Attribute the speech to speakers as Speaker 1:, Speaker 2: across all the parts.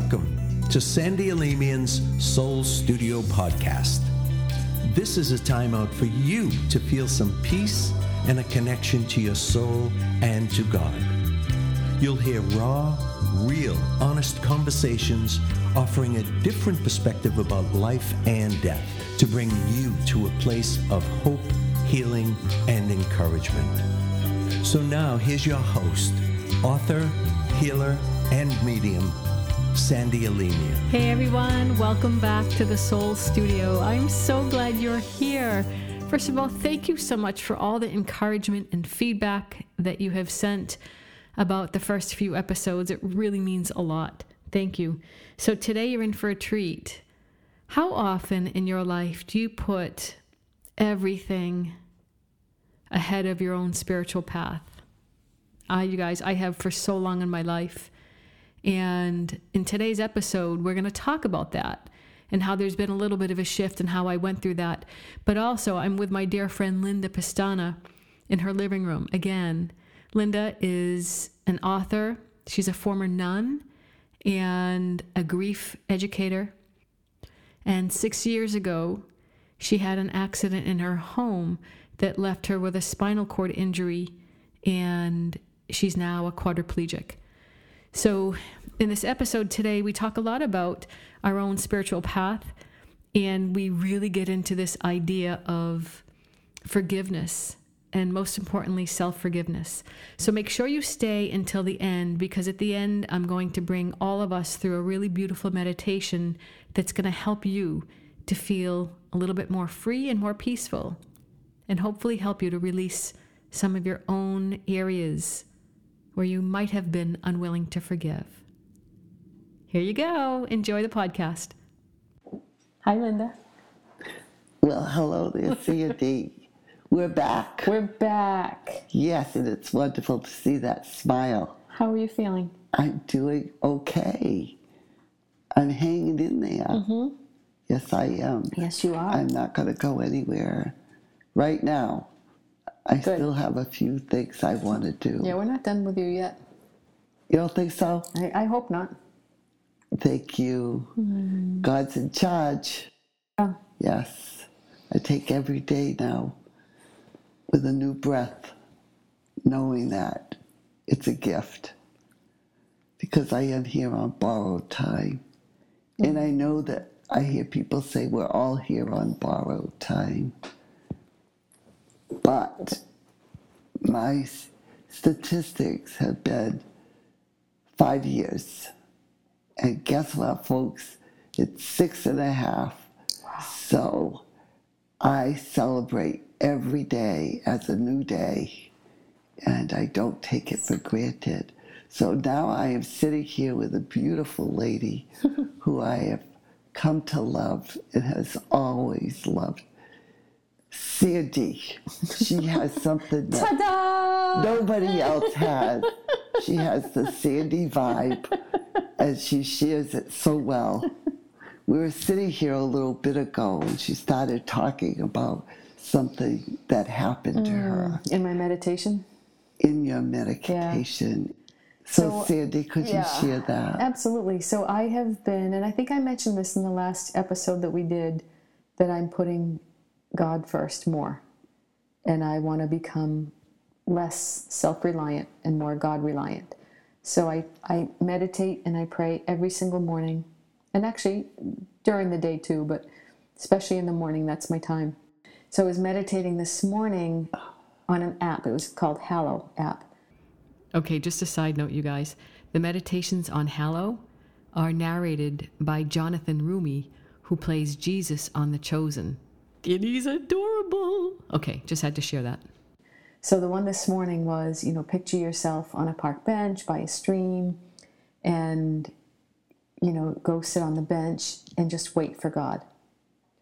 Speaker 1: Welcome to Sandy Alemian's Soul Studio podcast. This is a time out for you to feel some peace and a connection to your soul and to God. You'll hear raw, real, honest conversations offering a different perspective about life and death to bring you to a place of hope, healing, and encouragement. So now here's your host, author, healer, and medium, Sandy Alemian.
Speaker 2: Hey everyone, welcome back to the Soul Studio. I'm so glad you're here. First of all, thank you so much for all the encouragement and feedback that you have sent about the first few episodes. It really means a lot. Thank you. So today you're in for a treat. How often in your life do you put everything ahead of your own spiritual path? Ah, you guys, I have for so long in my life. And in today's episode, we're going to talk about that and how there's been a little bit of a shift and how I went through that. But also, I'm with my dear friend Linda Pestana in her living room again. Linda is an author, she's a former nun and a grief educator. And six years ago, she had an accident in her home that left her with a spinal cord injury, and she's now a quadriplegic. So, in this episode today, we talk a lot about our own spiritual path, and we really get into this idea of forgiveness and most importantly, self forgiveness. So make sure you stay until the end because at the end, I'm going to bring all of us through a really beautiful meditation that's going to help you to feel a little bit more free and more peaceful, and hopefully help you to release some of your own areas where you might have been unwilling to forgive. Here you go. Enjoy the podcast. Hi, Linda.
Speaker 3: Well, hello there, C We're back.
Speaker 2: We're back.
Speaker 3: Yes, and it's wonderful to see that smile.
Speaker 2: How are you feeling?
Speaker 3: I'm doing okay. I'm hanging in there.
Speaker 2: Mm-hmm.
Speaker 3: Yes, I am.
Speaker 2: Yes, you are.
Speaker 3: I'm not going to go anywhere right now. I Good. still have a few things I want to do.
Speaker 2: Yeah, we're not done with you yet.
Speaker 3: You don't think so?
Speaker 2: I, I hope not.
Speaker 3: Thank you. Mm. God's in charge. Yes. I take every day now with a new breath, knowing that it's a gift because I am here on borrowed time. Mm-hmm. And I know that I hear people say we're all here on borrowed time. But my statistics have been five years. And guess what, folks? It's six and a half. Wow. So I celebrate every day as a new day, and I don't take it for granted. So now I am sitting here with a beautiful lady who I have come to love and has always loved. Sandy. She has something that Ta-da! nobody else has. She has the Sandy vibe, and she shares it so well. We were sitting here a little bit ago, and she started talking about something that happened to her.
Speaker 2: Mm, in my meditation?
Speaker 3: In your meditation. Yeah. So, so, Sandy, could yeah, you share that?
Speaker 2: Absolutely. So I have been, and I think I mentioned this in the last episode that we did, that I'm putting God first more. And I want to become less self reliant and more God reliant. So I, I meditate and I pray every single morning, and actually during the day too, but especially in the morning, that's my time. So I was meditating this morning on an app. It was called Hallow app. Okay, just a side note, you guys. The meditations on Hallow are narrated by Jonathan Roumie, who plays Jesus on The Chosen. And he's adorable. Okay, just had to share that. So the one this morning was, you know, picture yourself on a park bench by a stream and, you know, go sit on the bench and just wait for God.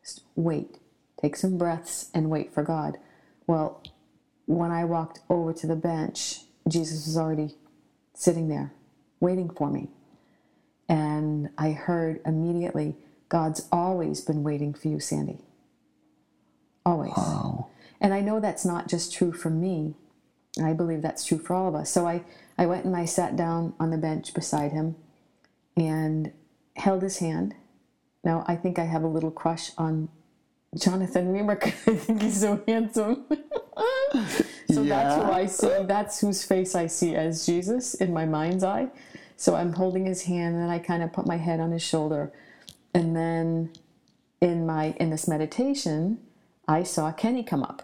Speaker 2: Just wait take some breaths, and wait for God. Well, when I walked over to the bench, Jesus was already sitting there waiting for me. And I heard immediately, God's always been waiting for you, Sandy. Always.
Speaker 3: Wow.
Speaker 2: And I know that's not just true for me. I believe that's true for all of us. So I, I went and I sat down on the bench beside him and held his hand. Now, I think I have a little crush on Jonathan Roumie because I think he's so handsome. so yeah. that's who I see. That's whose face I see as Jesus in my mind's eye. So I'm holding his hand and I kind of put my head on his shoulder. And then in my in this meditation, I saw Kenny come up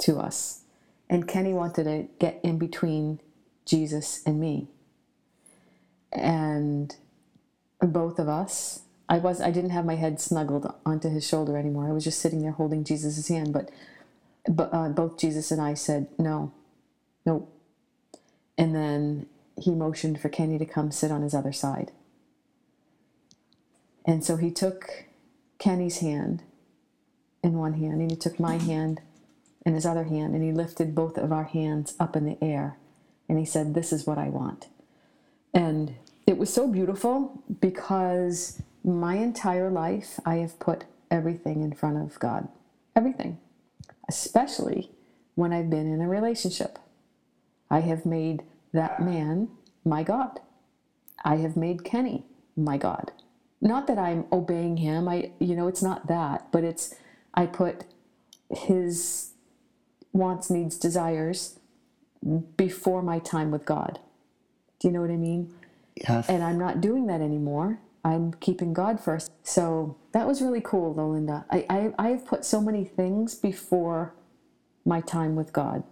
Speaker 2: to us. And Kenny wanted to get in between Jesus and me. And both of us, I was I didn't have my head snuggled onto his shoulder anymore. I was just sitting there holding Jesus' hand, but but uh, both Jesus and I said no, no. And then he motioned for Kenny to come sit on his other side. And so he took Kenny's hand in one hand, and he took my hand in his other hand, and he lifted both of our hands up in the air, and he said, This is what I want. And it was so beautiful because my entire life I have put everything in front of God. Everything. Especially when I've been in a relationship. I have made that man my God. I have made Kenny my God. Not that I'm obeying him. I you know, it's not that, but it's I put his wants, needs, desires before my time with God. Do you know what I mean?
Speaker 3: Yes.
Speaker 2: And I'm not doing that anymore. I'm keeping God first. So that was really cool, though, Linda. I, I, I've put so many things before my time with God,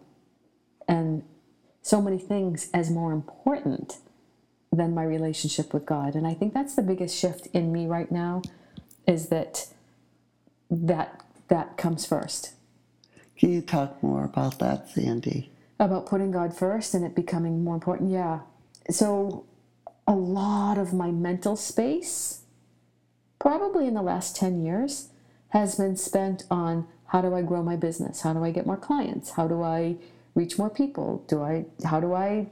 Speaker 2: and so many things as more important than my relationship with God. And I think that's the biggest shift in me right now is that that that comes first.
Speaker 3: Can you talk more about that, Sandy?
Speaker 2: About putting God first and it becoming more important? Yeah. So a lot of my mental space, probably in the last 10 years, has been spent on how do I grow my business? How do I get more clients? How do I reach more people? Do I how do I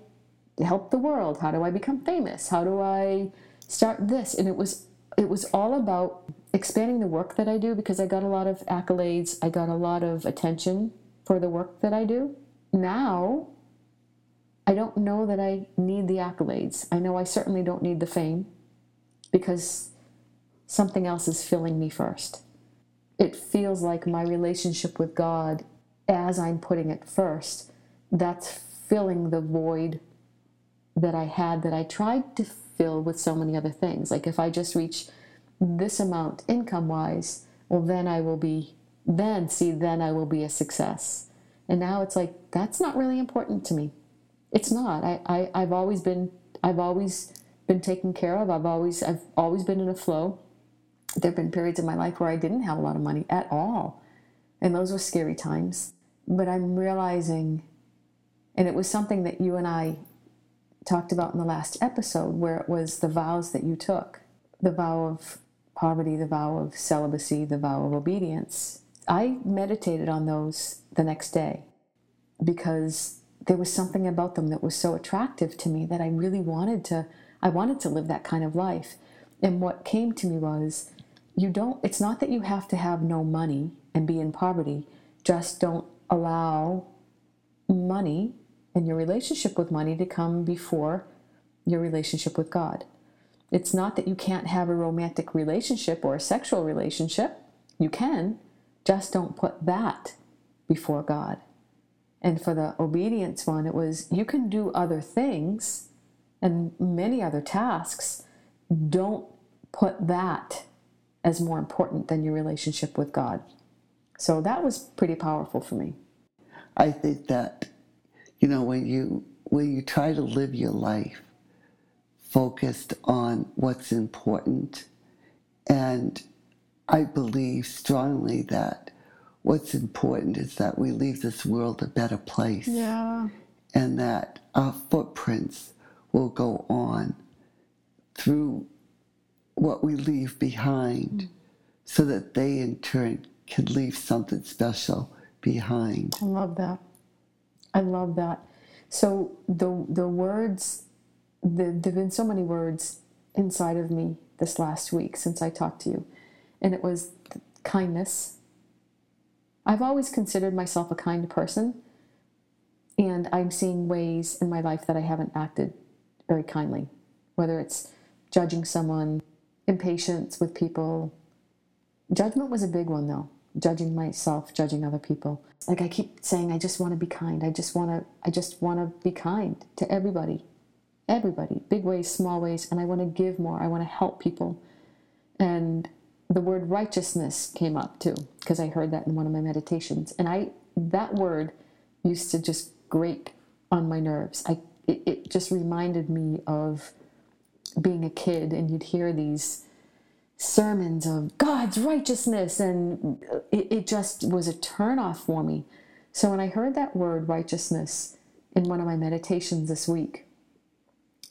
Speaker 2: help the world? How do I become famous? How do I start this? And it was it was all about expanding the work that I do because I got a lot of accolades, I got a lot of attention for the work that I do. Now I don't know that I need the accolades. I know I certainly don't need the fame because something else is filling me first. It feels like my relationship with God, as I'm putting it first, that's filling the void that I had that I tried to fill with so many other things. Like if I just reach this amount income wise, well, then I will be, then see, then I will be a success. And now it's like, that's not really important to me it's not. I, I I've always been I've always been taken care of. I've always I've always been in a flow. There have been periods in my life where I didn't have a lot of money at all. And those were scary times. But I'm realizing and it was something that you and I talked about in the last episode where it was the vows that you took. The vow of poverty, the vow of celibacy, the vow of obedience. I meditated on those the next day because there was something about them that was so attractive to me that I really wanted to I wanted to live that kind of life. And what came to me was you don't it's not that you have to have no money and be in poverty, just don't allow money and your relationship with money to come before your relationship with God. It's not that you can't have a romantic relationship or a sexual relationship. You can, just don't put that before God. And for the obedience one, it was you can do other things and many other tasks. Don't put that as more important than your relationship with God. So that was pretty powerful for me.
Speaker 3: I think that, you know, when you when you try to live your life focused on what's important, and I believe strongly that what's important is that we leave this world a better place.
Speaker 2: Yeah.
Speaker 3: And that our footprints will go on through what we leave behind mm. so that they in turn can leave something special behind.
Speaker 2: I love that. I love that. So the the words the, there've been so many words inside of me this last week since I talked to you. And it was kindness, I've always considered myself a kind person, and I'm seeing ways in my life that I haven't acted very kindly, whether it's judging someone, impatience with people. Judgment was a big one though. Judging myself, judging other people. Like I keep saying, I just want to be kind. I just want to. I just want to be kind to everybody, everybody, big ways, small ways, and I want to give more. I want to help people, and the word righteousness came up too because I heard that in one of my meditations, and I that word used to just grate on my nerves. I it, it just reminded me of being a kid, and you'd hear these sermons of God's righteousness, and it, it just was a turnoff for me. So when I heard that word righteousness in one of my meditations this week,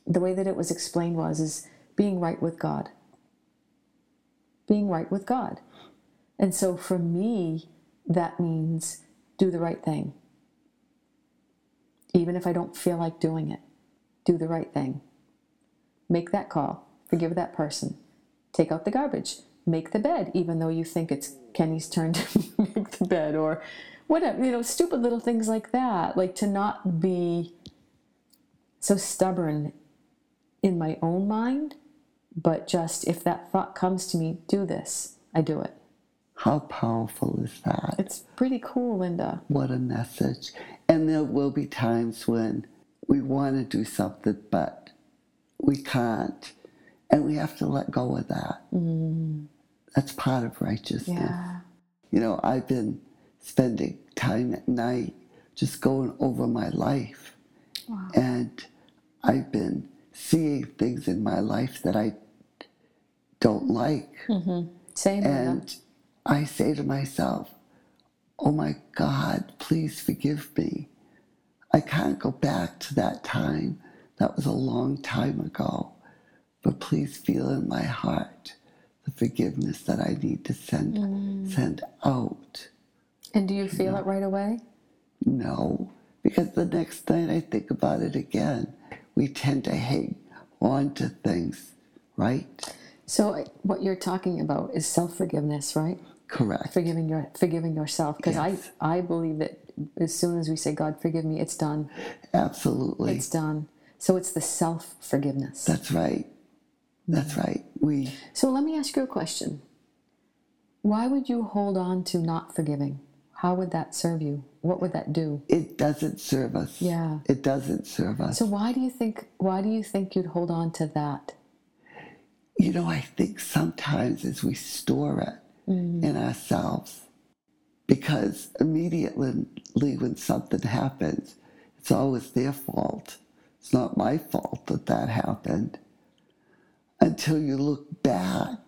Speaker 2: the way that it was explained was is being right with God. Being right with God. And so for me, that means do the right thing. Even if I don't feel like doing it, do the right thing. Make that call, forgive that person, take out the garbage, make the bed, even though you think it's Kenny's turn to make the bed, or whatever, you know, stupid little things like that. Like to not be so stubborn in my own mind, but just if that thought comes to me, do this, I do it.
Speaker 3: How powerful is that?
Speaker 2: It's pretty cool, Linda.
Speaker 3: What a message. And there will be times when we want to do something, but we can't. And we have to let go of that. Mm. That's part of righteousness.
Speaker 2: Yeah.
Speaker 3: You know, I've been spending time at night just going over my life.
Speaker 2: Wow.
Speaker 3: And I've been seeing things in my life that I don't like.
Speaker 2: Mm-hmm. Same.
Speaker 3: And. I say to myself, oh my God, please forgive me. I can't go back to that time. That was a long time ago. But please feel in my heart the forgiveness that I need to send
Speaker 2: Mm.
Speaker 3: send out.
Speaker 2: And do you feel it right away?
Speaker 3: No, because the next night I think about it again. We tend to hang on to things, right?
Speaker 2: So what you're talking about is self-forgiveness, right?
Speaker 3: Correct.
Speaker 2: Forgiving your forgiving yourself because
Speaker 3: Yes.
Speaker 2: I I believe that as soon as we say God forgive me, it's done.
Speaker 3: Absolutely.
Speaker 2: It's done. So it's the self-forgiveness.
Speaker 3: That's right. That's mm-hmm. right. We
Speaker 2: So let me ask you a question. Why would you hold on to not forgiving? How would that serve you? What would that do?
Speaker 3: it doesn't serve us.
Speaker 2: Yeah.
Speaker 3: It doesn't serve us.
Speaker 2: So why do you think why do you think you'd hold on to that?
Speaker 3: you know, I think sometimes as we store it
Speaker 2: Mm-hmm.
Speaker 3: in ourselves, because immediately when something happens, it's always their fault. It's not my fault that that happened. Until you look back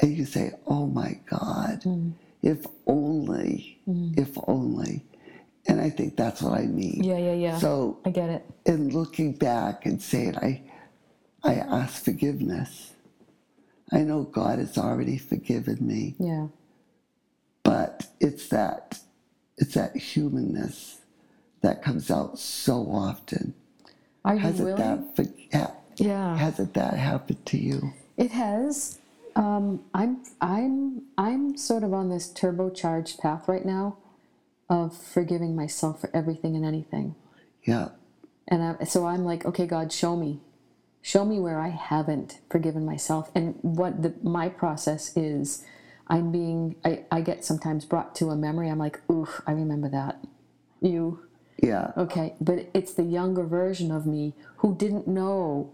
Speaker 3: and you say, oh my God,
Speaker 2: Mm.
Speaker 3: If only, mm. if only. And I think that's what I mean.
Speaker 2: Yeah, yeah, yeah.
Speaker 3: So
Speaker 2: I get it.
Speaker 3: in looking back and saying, I, I ask forgiveness. I know God has already forgiven me,
Speaker 2: Yeah.
Speaker 3: but it's that, it's that humanness that comes out so often.
Speaker 2: Are you
Speaker 3: Hasn't
Speaker 2: willing?
Speaker 3: that,
Speaker 2: yeah.
Speaker 3: hasn't that happened to you?
Speaker 2: It has. Um, I'm I'm I'm sort of on this turbocharged path right now of forgiving myself for everything and anything.
Speaker 3: Yeah,
Speaker 2: And I, so I'm like, okay, God, show me, show me where I haven't forgiven myself. And what the, my process is, I'm being, I, I get sometimes brought to a memory. I'm like, oof, I remember that. You,
Speaker 3: yeah,
Speaker 2: okay. But it's the younger version of me who didn't know,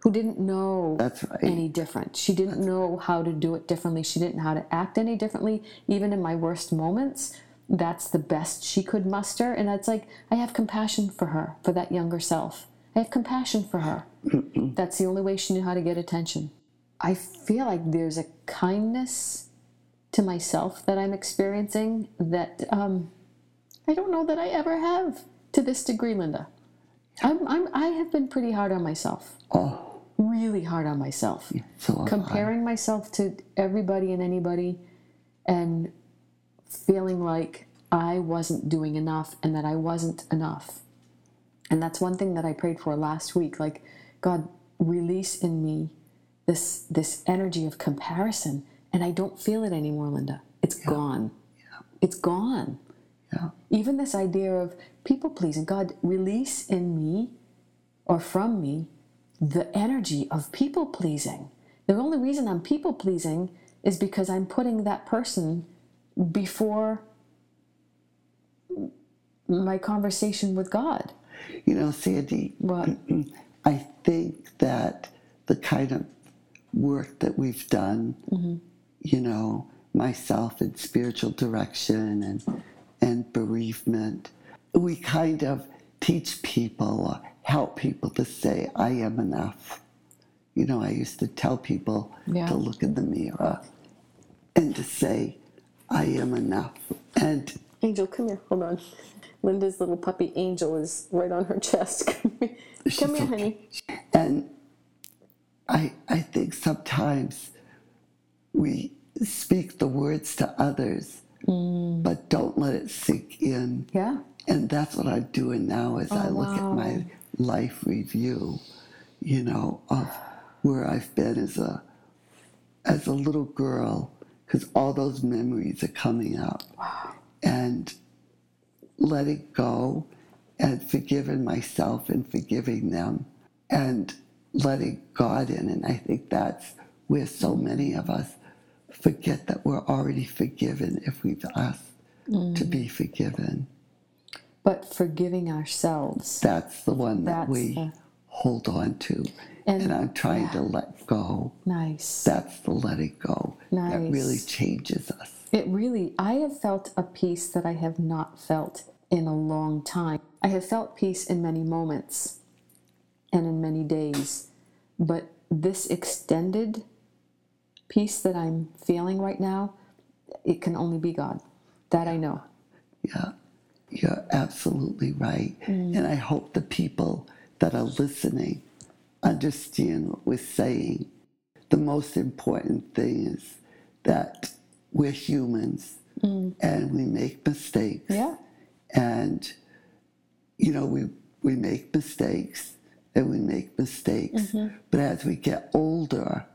Speaker 2: who didn't know
Speaker 3: That's right.
Speaker 2: any different. She didn't know how to do it differently. She didn't know how to act any differently. Even in my worst moments, that's the best she could muster. And it's like, I have compassion for her, for that younger self. I have compassion for her. that's the only way she knew how to get attention. I feel like there's a kindness to myself that I'm experiencing that um, I don't know that I ever have to this degree, Linda. I'm, I'm, I have been pretty hard on myself.
Speaker 3: oh,
Speaker 2: Really hard on myself
Speaker 3: so have I.
Speaker 2: comparing myself to everybody and anybody and feeling like I wasn't doing enough and that I wasn't enough. And that's one thing that I prayed for last week like God release in me this this energy of comparison and I don't feel it anymore Linda. It's gone. Yeah. It's gone.
Speaker 3: Yeah,
Speaker 2: Even this idea of people pleasing, God release in me or from me the energy of people pleasing. The only reason I'm people pleasing is because I'm putting that person before my conversation with God.
Speaker 3: You know, Sandy,
Speaker 2: What?
Speaker 3: I think that the kind of work that we've done, mm-hmm. you know, myself in spiritual direction and and bereavement, we kind of teach people help people to say, I am enough. You know, I used to tell people
Speaker 2: Yeah.
Speaker 3: to look in the mirror and to say, I am enough. And
Speaker 2: Angel, come here. Hold on. Linda's little puppy Angel is right on her chest. Come here, come here honey.
Speaker 3: And I, I think sometimes we speak the words to others, mm. but don't let it sink in.
Speaker 2: Yeah.
Speaker 3: And that's what I'm doing now as I look at my life review, you know, of where I've been as a as a little girl, because all those memories are coming up. And letting go and forgiving myself and forgiving them and letting God in. And I think that's where so many of us forget that we're already forgiven if we've asked to mm. be forgiven.
Speaker 2: But forgiving ourselves.
Speaker 3: That's the one that
Speaker 2: That's
Speaker 3: we
Speaker 2: the-
Speaker 3: hold on to.
Speaker 2: And-
Speaker 3: And, I'm trying to let go.
Speaker 2: Nice.
Speaker 3: That's the letting go Nice. that really changes us.
Speaker 2: It really, I have felt a peace that I have not felt in a long time. I have felt peace in many moments and in many days, but this extended peace that I'm feeling right now, it can only be God. That I know.
Speaker 3: Yeah, you're absolutely right. Mm. And I hope the people that are listening understand what we're saying. The most important thing is that we're humans mm. and we make mistakes.
Speaker 2: Yeah.
Speaker 3: And, you know, we, we make mistakes and we make mistakes. Mm-hmm. But as we get older,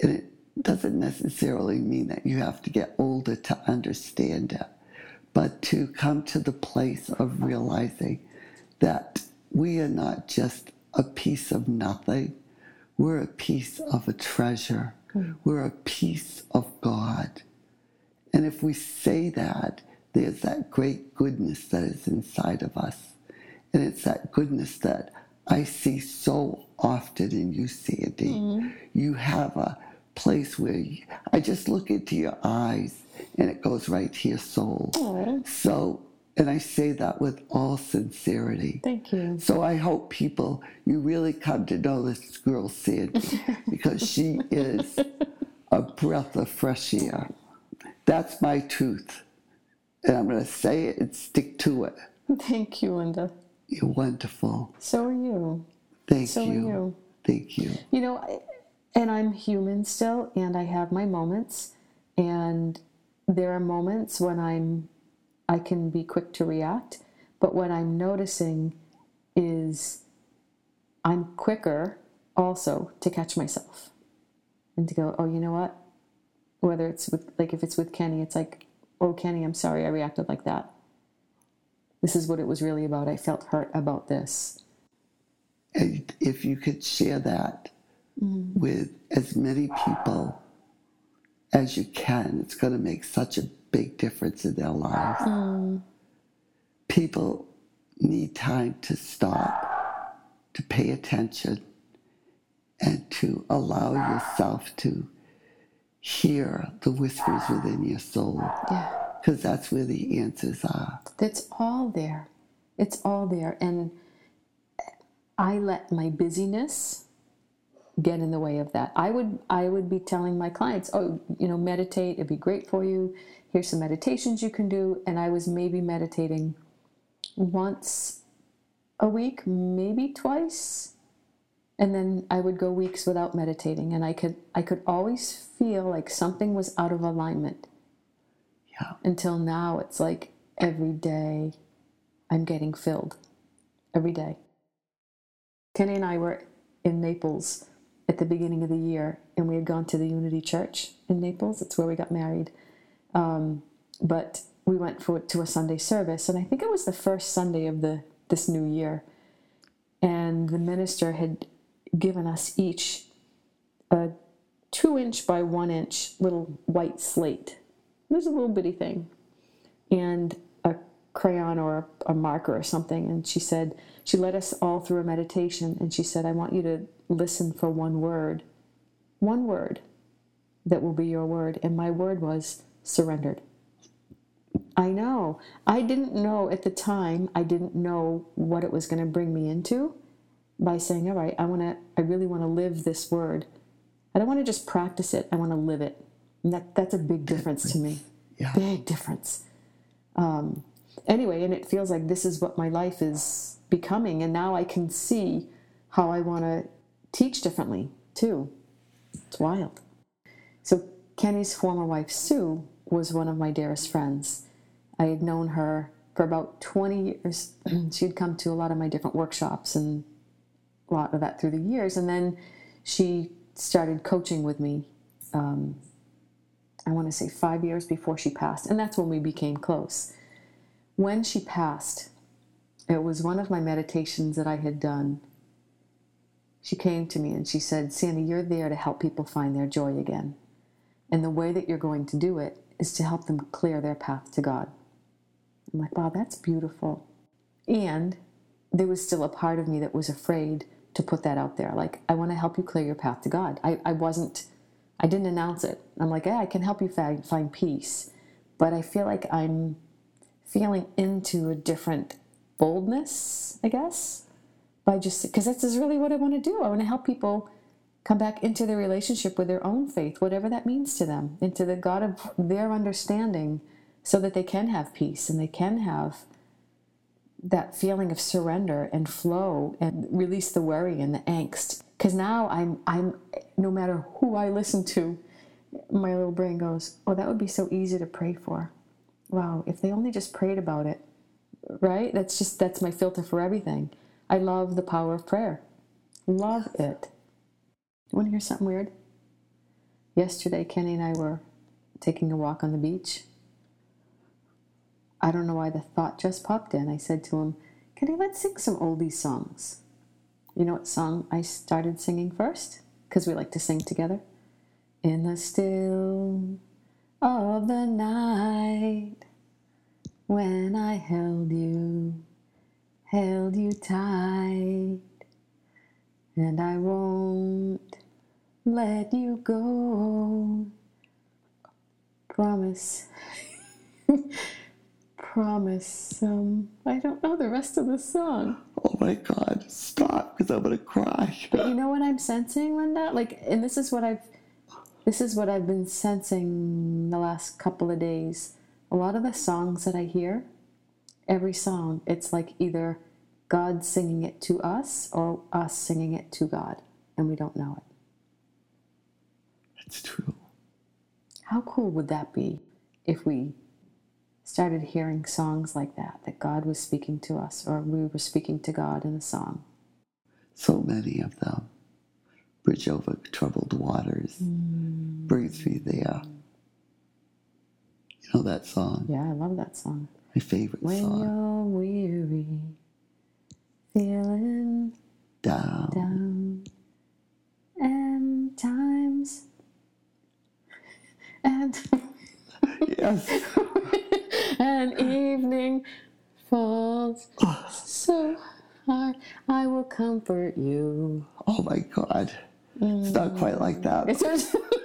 Speaker 3: and it doesn't necessarily mean that you have to get older to understand it, but to come to the place of realizing that we are not just a piece of nothing, we're a piece of a treasure, hmm. we're a piece of God. And if we say that, there's that great goodness that is inside of us. And it's that goodness that I see so often in you, Sandy. Hmm. You have a place where you, I just look into your eyes and it goes right to your soul. So, and I say that with all sincerity.
Speaker 2: Thank you.
Speaker 3: So I hope people, you really come to know this girl, Sandy, because she is a breath of fresh air. That's my truth. And I'm going to say it and stick to it.
Speaker 2: Thank you, Linda.
Speaker 3: You're wonderful.
Speaker 2: So are you.
Speaker 3: Thank you.
Speaker 2: So are
Speaker 3: you.
Speaker 2: you.
Speaker 3: Thank you.
Speaker 2: You know, I, and I'm human still, and I have my moments, and there are moments when I'm, I can be quick to react, but what I'm noticing is I'm quicker also to catch myself and to go, oh, you know what? Whether it's with, like, if it's with Kenny, it's like, oh, Kenny, I'm sorry I reacted like that. This is what it was really about. I felt hurt about this.
Speaker 3: And if you could share that mm. with as many people as you can, it's going to make such a big difference in their lives. Mm. People need time to stop, to pay attention, and to allow yourself to hear the whispers within your soul,
Speaker 2: Yeah.
Speaker 3: because that's where the answers are.
Speaker 2: It's all there. It's all there. And I let my busyness get in the way of that. I would I would be telling my clients, "Oh, you know, meditate. It'd be great for you. Here's some meditations you can do." And I was maybe meditating once a week, maybe twice. And then I would go weeks without meditating and I could I could always feel like something was out of alignment
Speaker 3: Yeah.
Speaker 2: until now it's like every day I'm getting filled. Every day. Kenny and I were in Naples at the beginning of the year, and we had gone to the Unity Church in Naples. It's where we got married. Um, but we went for to a Sunday service, and I think it was the first Sunday of the this new year. And the minister had given us each a two inch by one inch little white slate. It was a little bitty thing. And a crayon or a marker or something. And she said, she led us all through a meditation. And she said, I want you to listen for one word. One word that will be your word. And my word was surrendered. I know. I didn't know at the time, I didn't know what it was going to bring me into by saying, all right, I want to, I really want to live this word. I don't want to just practice it, I want to live it. And that, that's a big difference to me.
Speaker 3: Yeah.
Speaker 2: Big difference. Um, anyway, and it feels like this is what my life is becoming. And now I can see how I want to teach differently too. It's wild. So, Kenny's former wife, Sue, was one of my dearest friends. I had known her for about 20 years. She'd come to a lot of my different workshops and a lot of that through the years. And then she started coaching with me, um, I want to say five years before she passed. And that's when we became close. When she passed, it was one of my meditations that I had done. She came to me and she said, Sandy, you're there to help people find their joy again. And the way that you're going to do it is to help them clear their path to God. I'm like, wow, that's beautiful. And there was still a part of me that was afraid to put that out there. Like, I want to help you clear your path to God. I, I wasn't, I didn't announce it. I'm like, yeah, I can help you find, find peace. But I feel like I'm feeling into a different boldness, I guess, by just, because that's is really what I want to do. I want to help people come back into their relationship with their own faith, whatever that means to them, into the God of their understanding, so that they can have peace and they can have that feeling of surrender and flow and release the worry and the angst. Because now I'm, I'm, no matter who I listen to, my little brain goes, oh, that would be so easy to pray for. Wow, if they only just prayed about it, right? That's just, that's my filter for everything. I love the power of prayer. Love it. You Want to hear something weird? Yesterday, Kenny and I were taking a walk on the beach. I don't know why the thought just popped in. I said to him, Kenny, let's sing some oldie songs. You know what song I started singing first? Because we like to sing together. In the still of the night, when I held you, held you tight, and I won't let you go. Promise. Promise. Um, I don't know the rest of the song.
Speaker 3: Oh my God, stop, because I'm going to cry.
Speaker 2: But you know what I'm sensing, Linda? Like, and this is what I've, this is what I've been sensing the last couple of days. A lot of the songs that I hear, every song, it's like either God singing it to us or us singing it to God, and we don't know it.
Speaker 3: That's true.
Speaker 2: How cool would that be if we started hearing songs like that, that God was speaking to us or we were speaking to God in a song?
Speaker 3: So many of them. Bridge over troubled waters mm. brings me there. You know that song?
Speaker 2: Yeah, I love that song.
Speaker 3: My favorite
Speaker 2: When
Speaker 3: song.
Speaker 2: you're weary, feeling
Speaker 3: Down.
Speaker 2: down, and times, and
Speaker 3: Yes.
Speaker 2: an evening falls so hard, I will comfort you.
Speaker 3: Oh my God. It's not quite like that.
Speaker 2: Mm.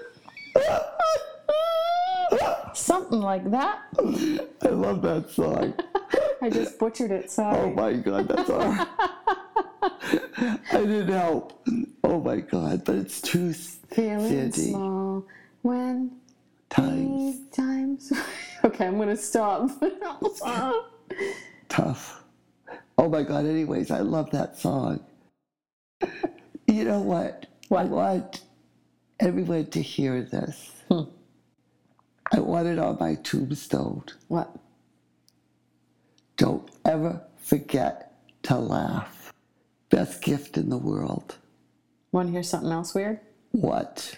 Speaker 2: Something like that.
Speaker 3: I love that song.
Speaker 2: I just butchered it.
Speaker 3: So
Speaker 2: Oh
Speaker 3: my God, that's all right. I didn't help. Oh my God, but it's true,
Speaker 2: Feeling
Speaker 3: Sandy.
Speaker 2: small when
Speaker 3: Times
Speaker 2: times. okay, I'm gonna stop.
Speaker 3: tough. Oh my God, anyways, I love that song. You know what? I want everyone to hear this. Hmm. I wanted on my tombstone.
Speaker 2: what?
Speaker 3: Don't ever forget to laugh. Best gift in the world.
Speaker 2: Want to hear something else weird?
Speaker 3: What?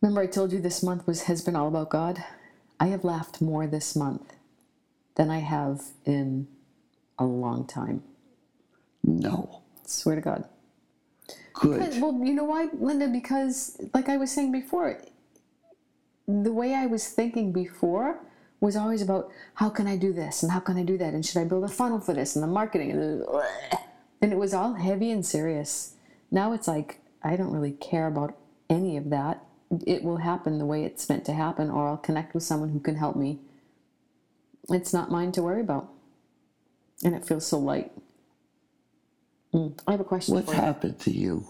Speaker 2: Remember, I told you this month was has been all about God. I have laughed more this month than I have in a long time.
Speaker 3: No.
Speaker 2: Swear to God.
Speaker 3: Good.
Speaker 2: Because- well, you know why, Linda? Because, like I was saying before, the way I was thinking before was always about how can I do this and how can I do that and should I build a funnel for this and the marketing and, and it was all heavy and serious. Now it's like I don't really care about any of that. It will happen the way it's meant to happen, or I'll connect with someone who can help me. It's not mine to worry about, and it feels so light. Mm. I have a question
Speaker 3: What's happened to you?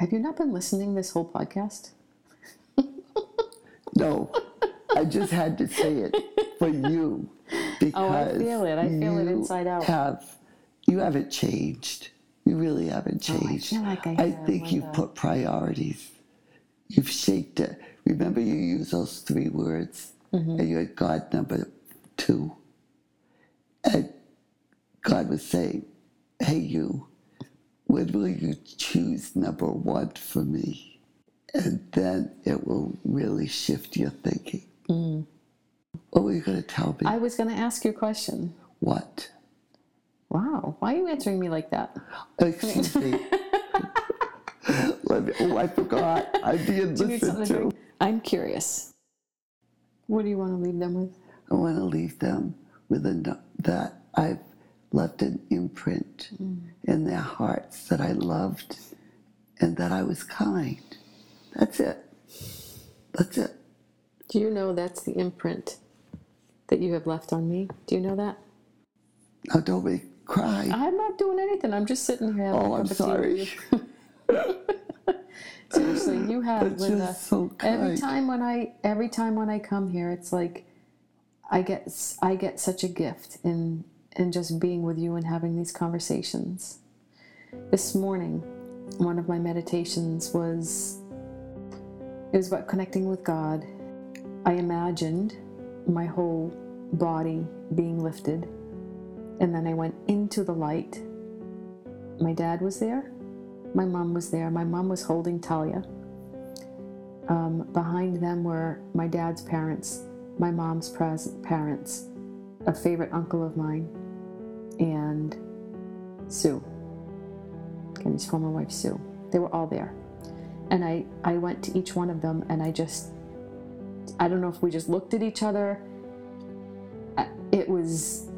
Speaker 2: Have you not been listening this whole podcast?
Speaker 3: No, I just had to say it for you because
Speaker 2: Oh, I feel it. I feel it inside out.
Speaker 3: Have you haven't changed? You really haven't
Speaker 2: Oh, I
Speaker 3: changed.
Speaker 2: feel like I have,
Speaker 3: think you've put priorities. You've shaped it. Remember, you used those three words,
Speaker 2: Mm-hmm.
Speaker 3: and you had God number two, and God was saying, "Hey, you, when will you choose number one for me?" And then it will really shift your thinking. What were you going to tell me?
Speaker 2: Mm. I was going to ask you a question.
Speaker 3: what?
Speaker 2: Wow, why are you answering me like that?
Speaker 3: Excuse me. Me- oh, I forgot. I'm being
Speaker 2: Do you
Speaker 3: listened
Speaker 2: to? I'm curious. What do you want to leave them with?
Speaker 3: I want to leave them with a that I've left an imprint mm. in their hearts that I loved and that I was kind. That's it. That's it.
Speaker 2: Do you know that's the imprint that you have left on me? Do you know that?
Speaker 3: Now don't make cry.
Speaker 2: I'm not doing anything. I'm just sitting here.
Speaker 3: oh, I'm
Speaker 2: cup of tea with
Speaker 3: sorry.
Speaker 2: Seriously, you have
Speaker 3: That's
Speaker 2: Linda.
Speaker 3: so
Speaker 2: Every time when I every time when I come here, it's like I get I get such a gift in in just being with you and having these conversations. This morning, one of my meditations was it was about connecting with God. I imagined my whole body being lifted, and then I went into the light. My dad was there. My mom was there. My mom was holding Talia. Um, behind them were my dad's parents, my mom's pres- parents, a favorite uncle of mine, and Sue, Kenny's former wife Sue. They were all there. And I, I went to each one of them and I just, I don't know if we just looked at each other. It was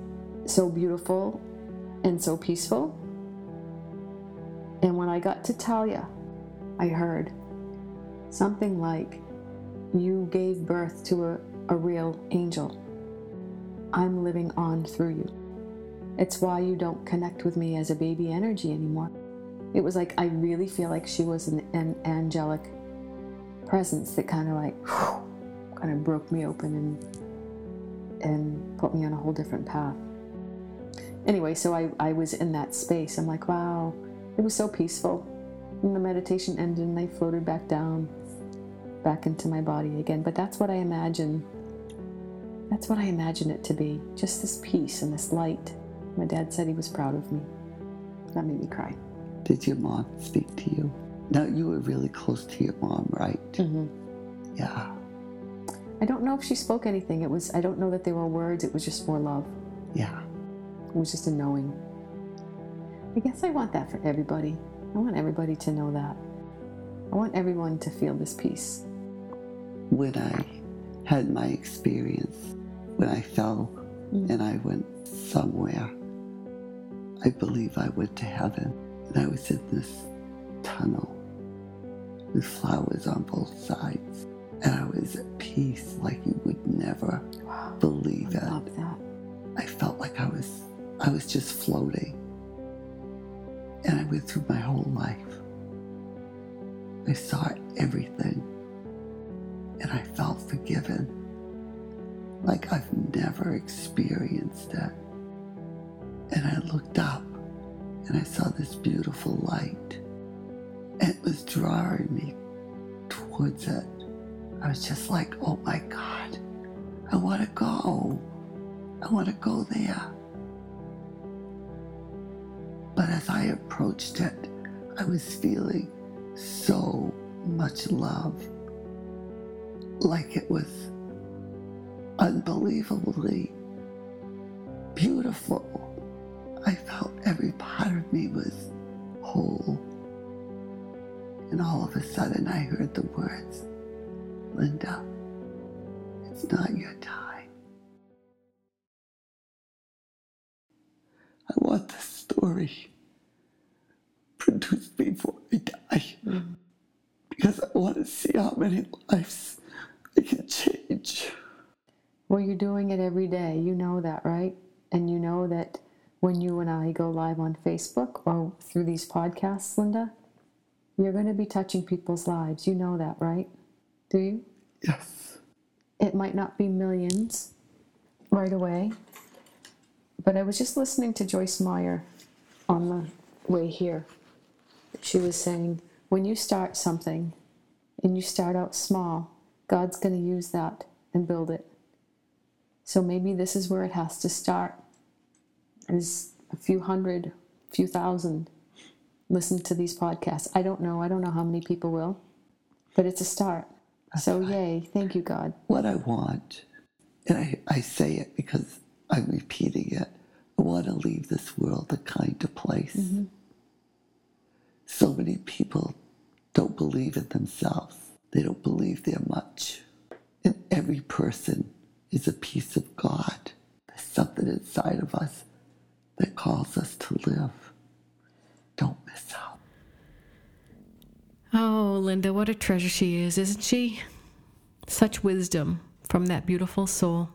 Speaker 2: so beautiful and so peaceful. And when I got to Talia, I heard something like, You gave birth to a, a real angel. I'm living on through you. It's why you don't connect with me as a baby energy anymore. It was like I really feel like she was an, an angelic presence that kind of like kind of broke me open and and put me on a whole different path. Anyway, so I, I was in that space. I'm like, wow, it was so peaceful. And the meditation ended and I floated back down, back into my body again. But that's what I imagine. That's what I imagine it to be. Just this peace and this light. My dad said he was proud of me. That made me cry.
Speaker 3: Did your mom speak to you? Now you were really close to your mom, right?
Speaker 2: Mm-hmm.
Speaker 3: Yeah,
Speaker 2: I don't know if she spoke anything. It was I don't know that they were words. It was just more love.
Speaker 3: yeah.
Speaker 2: It was just a knowing. I guess I want that for everybody. I want everybody to know that. I want everyone to feel this peace.
Speaker 3: When I had my experience, when I fell and I went somewhere, I believe I went to heaven. And I was in this tunnel with flowers on both sides. And I was at peace like you would never
Speaker 2: Wow.
Speaker 3: believe
Speaker 2: I
Speaker 3: it.
Speaker 2: love that.
Speaker 3: I felt like I was I was just floating. And I went through my whole life. I saw everything. And I felt forgiven. Like I've never experienced it. And I looked up and I saw this beautiful light. And it was drawing me towards it. I was just like, oh my God, I want to go. I want to go there. But as I approached it, I was feeling so much love. Like it was unbelievably beautiful. I felt every part of me was whole. And all of a sudden, I heard the words, Linda, it's not your time. I want this story produced before I die. Because I want to see how many lives I can change.
Speaker 4: Well, you're doing it every day. You know that, right? And you know that when you and I go live on Facebook or through these podcasts, Linda, you're going to be touching people's lives. You know that, right? Do you?
Speaker 3: Yes.
Speaker 4: It might not be millions right away, but I was just listening to Joyce Meyer on the way here. She was saying, when you start something and you start out small, God's going to use that and build it. So maybe this is where it has to start. Is a few hundred, few thousand listen to these podcasts. I don't know. I don't know how many people will, but it's a start. That's so, yay. Thank you, God.
Speaker 3: What I want, and I, I say it because I'm repeating it, I want to leave this world a kinder place. Mm-hmm. So many people don't believe in themselves, they don't believe they're much. And every person is a piece of God. There's something inside of us that calls us to live. Don't miss out.
Speaker 2: Oh, Linda, what a treasure she is, isn't she? Such wisdom from that beautiful soul.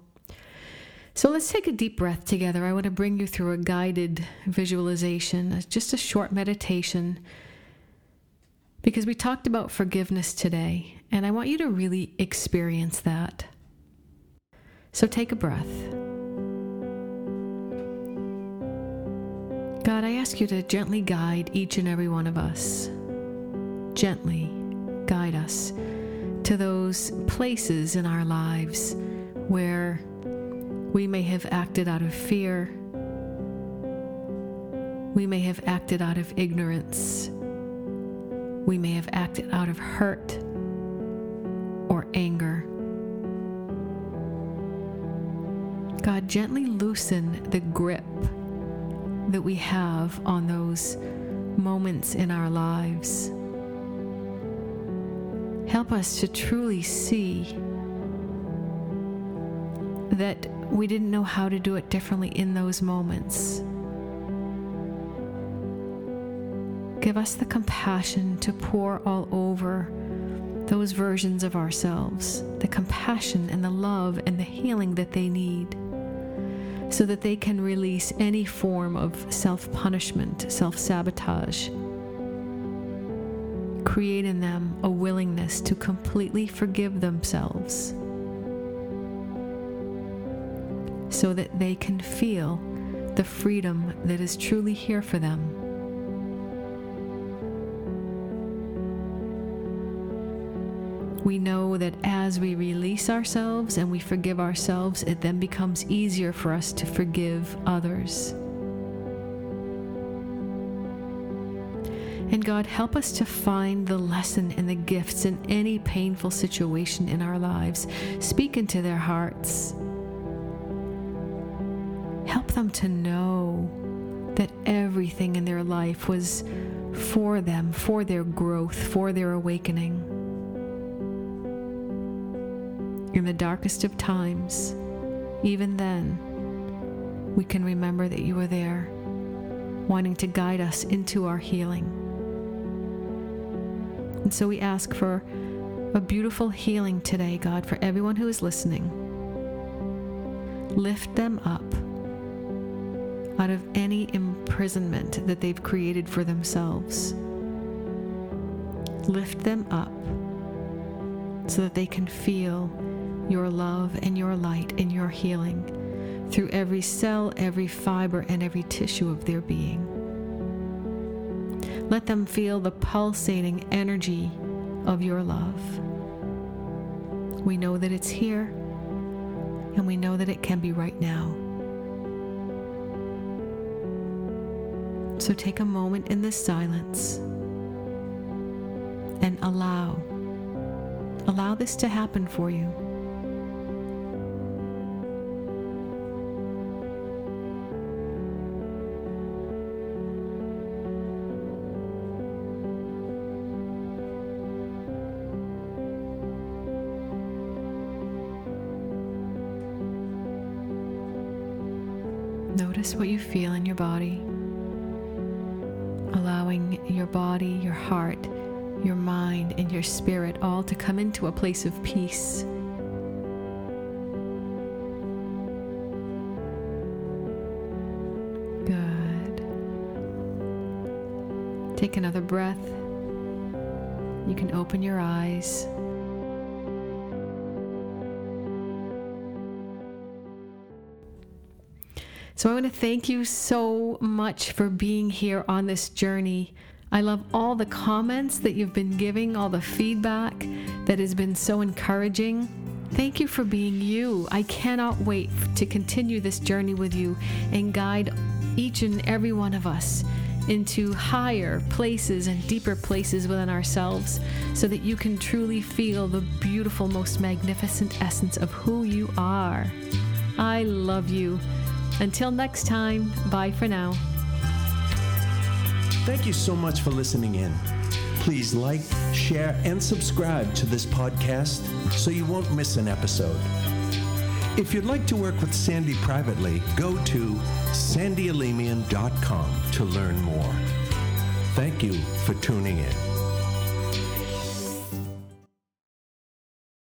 Speaker 2: So let's take a deep breath together. I want to bring you through a guided visualization, just a short meditation, because we talked about forgiveness today, and I want you to really experience that. So take a breath. God, I ask you to gently guide each and every one of us. Gently guide us to those places in our lives where we may have acted out of fear. We may have acted out of ignorance. We may have acted out of hurt or anger. God, gently loosen the grip that we have on those moments in our lives. Help us to truly see that we didn't know how to do it differently in those moments. Give us the compassion to pour all over those versions of ourselves, the compassion and the love and the healing that they need, so that they can release any form of self punishment, self sabotage. Create in them a willingness to completely forgive themselves so that they can feel the freedom that is truly here for them. We know that as we release ourselves and we forgive ourselves, it then becomes easier for us to forgive others. And God, help us to find the lesson and the gifts in any painful situation in our lives. Speak into their hearts Help them to know that everything in their life was for them, for their growth, for their awakening. In the darkest of times, even then, we can remember that you were there, wanting to guide us into our healing. And so we ask for a beautiful healing today, God, for everyone who is listening. Lift them up out of any imprisonment that they've created for themselves. Lift them up so that they can feel your love and your light and your healing through every cell, every fiber, and every tissue of their being. Let them feel the pulsating energy of your love. We know that it's here, and we know that it can be right now. So take a moment in this silence and allow, allow this to happen for you. Notice what you feel in your body, allowing your body, your heart, your mind, and your spirit all to come into a place of peace. Good. Take another breath. You can open your eyes. So I want to thank you so much for being here on this journey. I love all the comments that you've been giving, all the feedback that has been so encouraging. Thank you for being you. I cannot wait to continue this journey with you and guide each and every one of us into higher places and deeper places within ourselves so that you can truly feel the beautiful, most magnificent essence of who you are. I love you. Until next time, bye for now.
Speaker 1: Thank you so much for listening in. Please like, share, and subscribe to this podcast so you won't miss an episode. If you'd like to work with Sandy privately, go to sandyalemian.com to learn more. Thank you for tuning in.